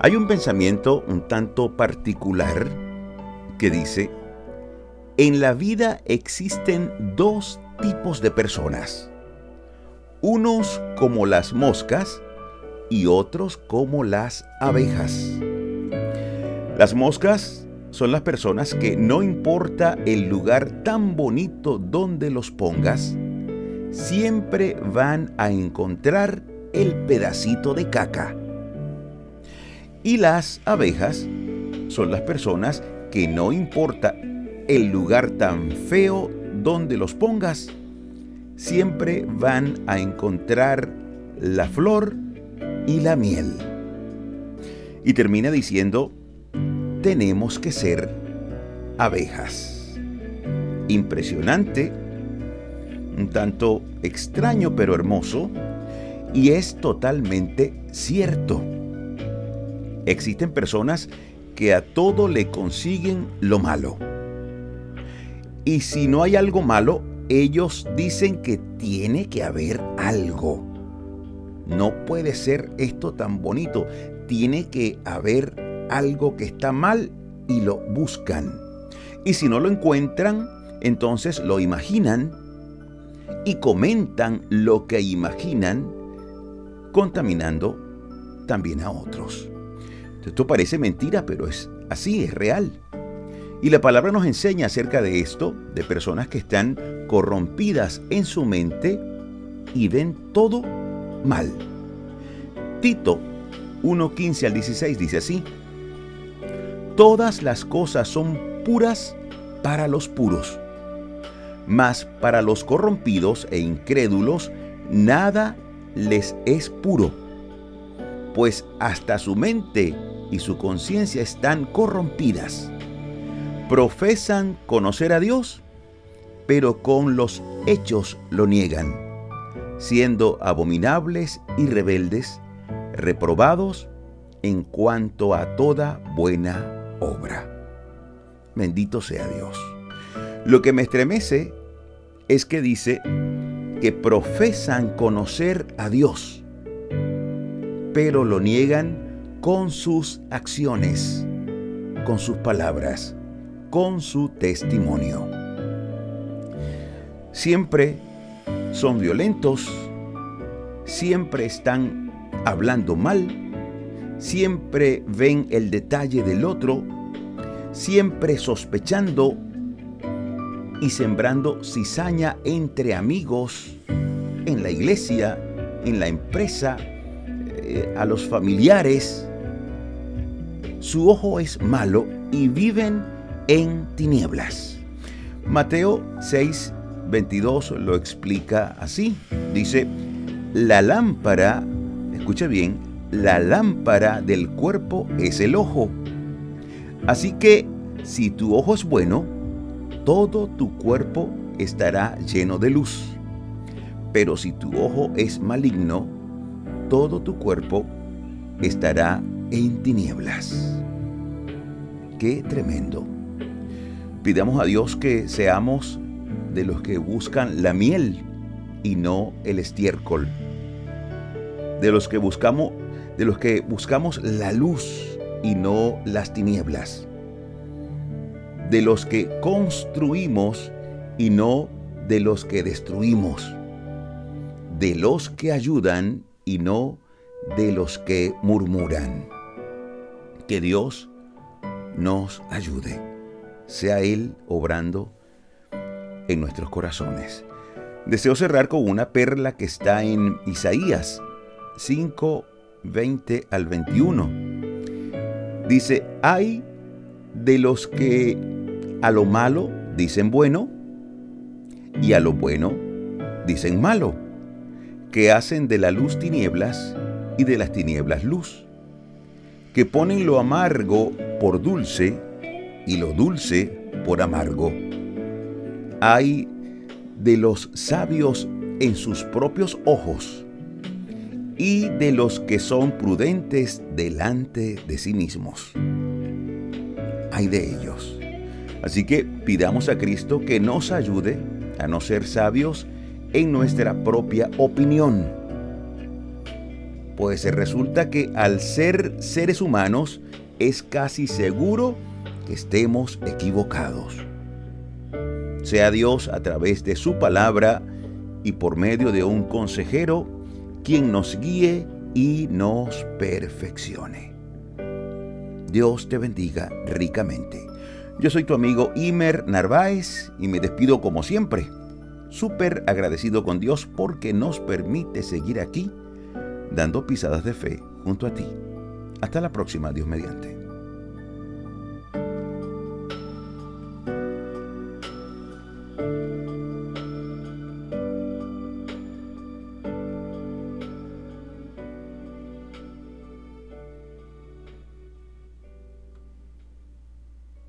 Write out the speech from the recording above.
Hay un pensamiento un tanto particular que dice, en la vida existen dos tipos de personas, unos como las moscas y otros como las abejas. Las moscas son las personas que no importa el lugar tan bonito donde los pongas, siempre van a encontrar el pedacito de caca. Y las abejas son las personas que no importa el lugar tan feo donde los pongas, siempre van a encontrar la flor y la miel. Y termina diciendo, tenemos que ser abejas. Impresionante, un tanto extraño pero hermoso, y es totalmente cierto. Existen personas que a todo le consiguen lo malo. Y si no hay algo malo, ellos dicen que tiene que haber algo. No puede ser esto tan bonito. Tiene que haber algo que está mal y lo buscan. Y si no lo encuentran, entonces lo imaginan y comentan lo que imaginan, contaminando también a otros. Esto parece mentira, pero es así, es real. Y la palabra nos enseña acerca de esto, de personas que están corrompidas en su mente y ven todo mal. Tito 1.15 al 16 dice así, Todas las cosas son puras para los puros, mas para los corrompidos e incrédulos nada les es puro, pues hasta su mente y su conciencia están corrompidas. Profesan conocer a Dios, pero con los hechos lo niegan, siendo abominables y rebeldes, reprobados en cuanto a toda buena obra. Bendito sea Dios. Lo que me estremece es que dice que profesan conocer a Dios, pero lo niegan con sus acciones, con sus palabras, con su testimonio. Siempre son violentos, siempre están hablando mal, siempre ven el detalle del otro, siempre sospechando y sembrando cizaña entre amigos, en la iglesia, en la empresa, eh, a los familiares, su ojo es malo y viven en tinieblas. Mateo 6, 22 lo explica así. Dice, la lámpara, escucha bien, la lámpara del cuerpo es el ojo. Así que si tu ojo es bueno, todo tu cuerpo estará lleno de luz. Pero si tu ojo es maligno, todo tu cuerpo estará en tinieblas. Qué tremendo. Pidamos a Dios que seamos de los que buscan la miel y no el estiércol. De los que buscamos de los que buscamos la luz y no las tinieblas. De los que construimos y no de los que destruimos. De los que ayudan y no de los que murmuran. Que Dios nos ayude, sea Él obrando en nuestros corazones. Deseo cerrar con una perla que está en Isaías 5, 20 al 21. Dice, hay de los que a lo malo dicen bueno y a lo bueno dicen malo, que hacen de la luz tinieblas y de las tinieblas luz, que ponen lo amargo por dulce y lo dulce por amargo. Hay de los sabios en sus propios ojos y de los que son prudentes delante de sí mismos. Hay de ellos. Así que pidamos a Cristo que nos ayude a no ser sabios en nuestra propia opinión pues resulta que al ser seres humanos es casi seguro que estemos equivocados. Sea Dios a través de su palabra y por medio de un consejero quien nos guíe y nos perfeccione. Dios te bendiga ricamente. Yo soy tu amigo Imer Narváez y me despido como siempre, súper agradecido con Dios porque nos permite seguir aquí dando pisadas de fe junto a ti. Hasta la próxima, Dios mediante.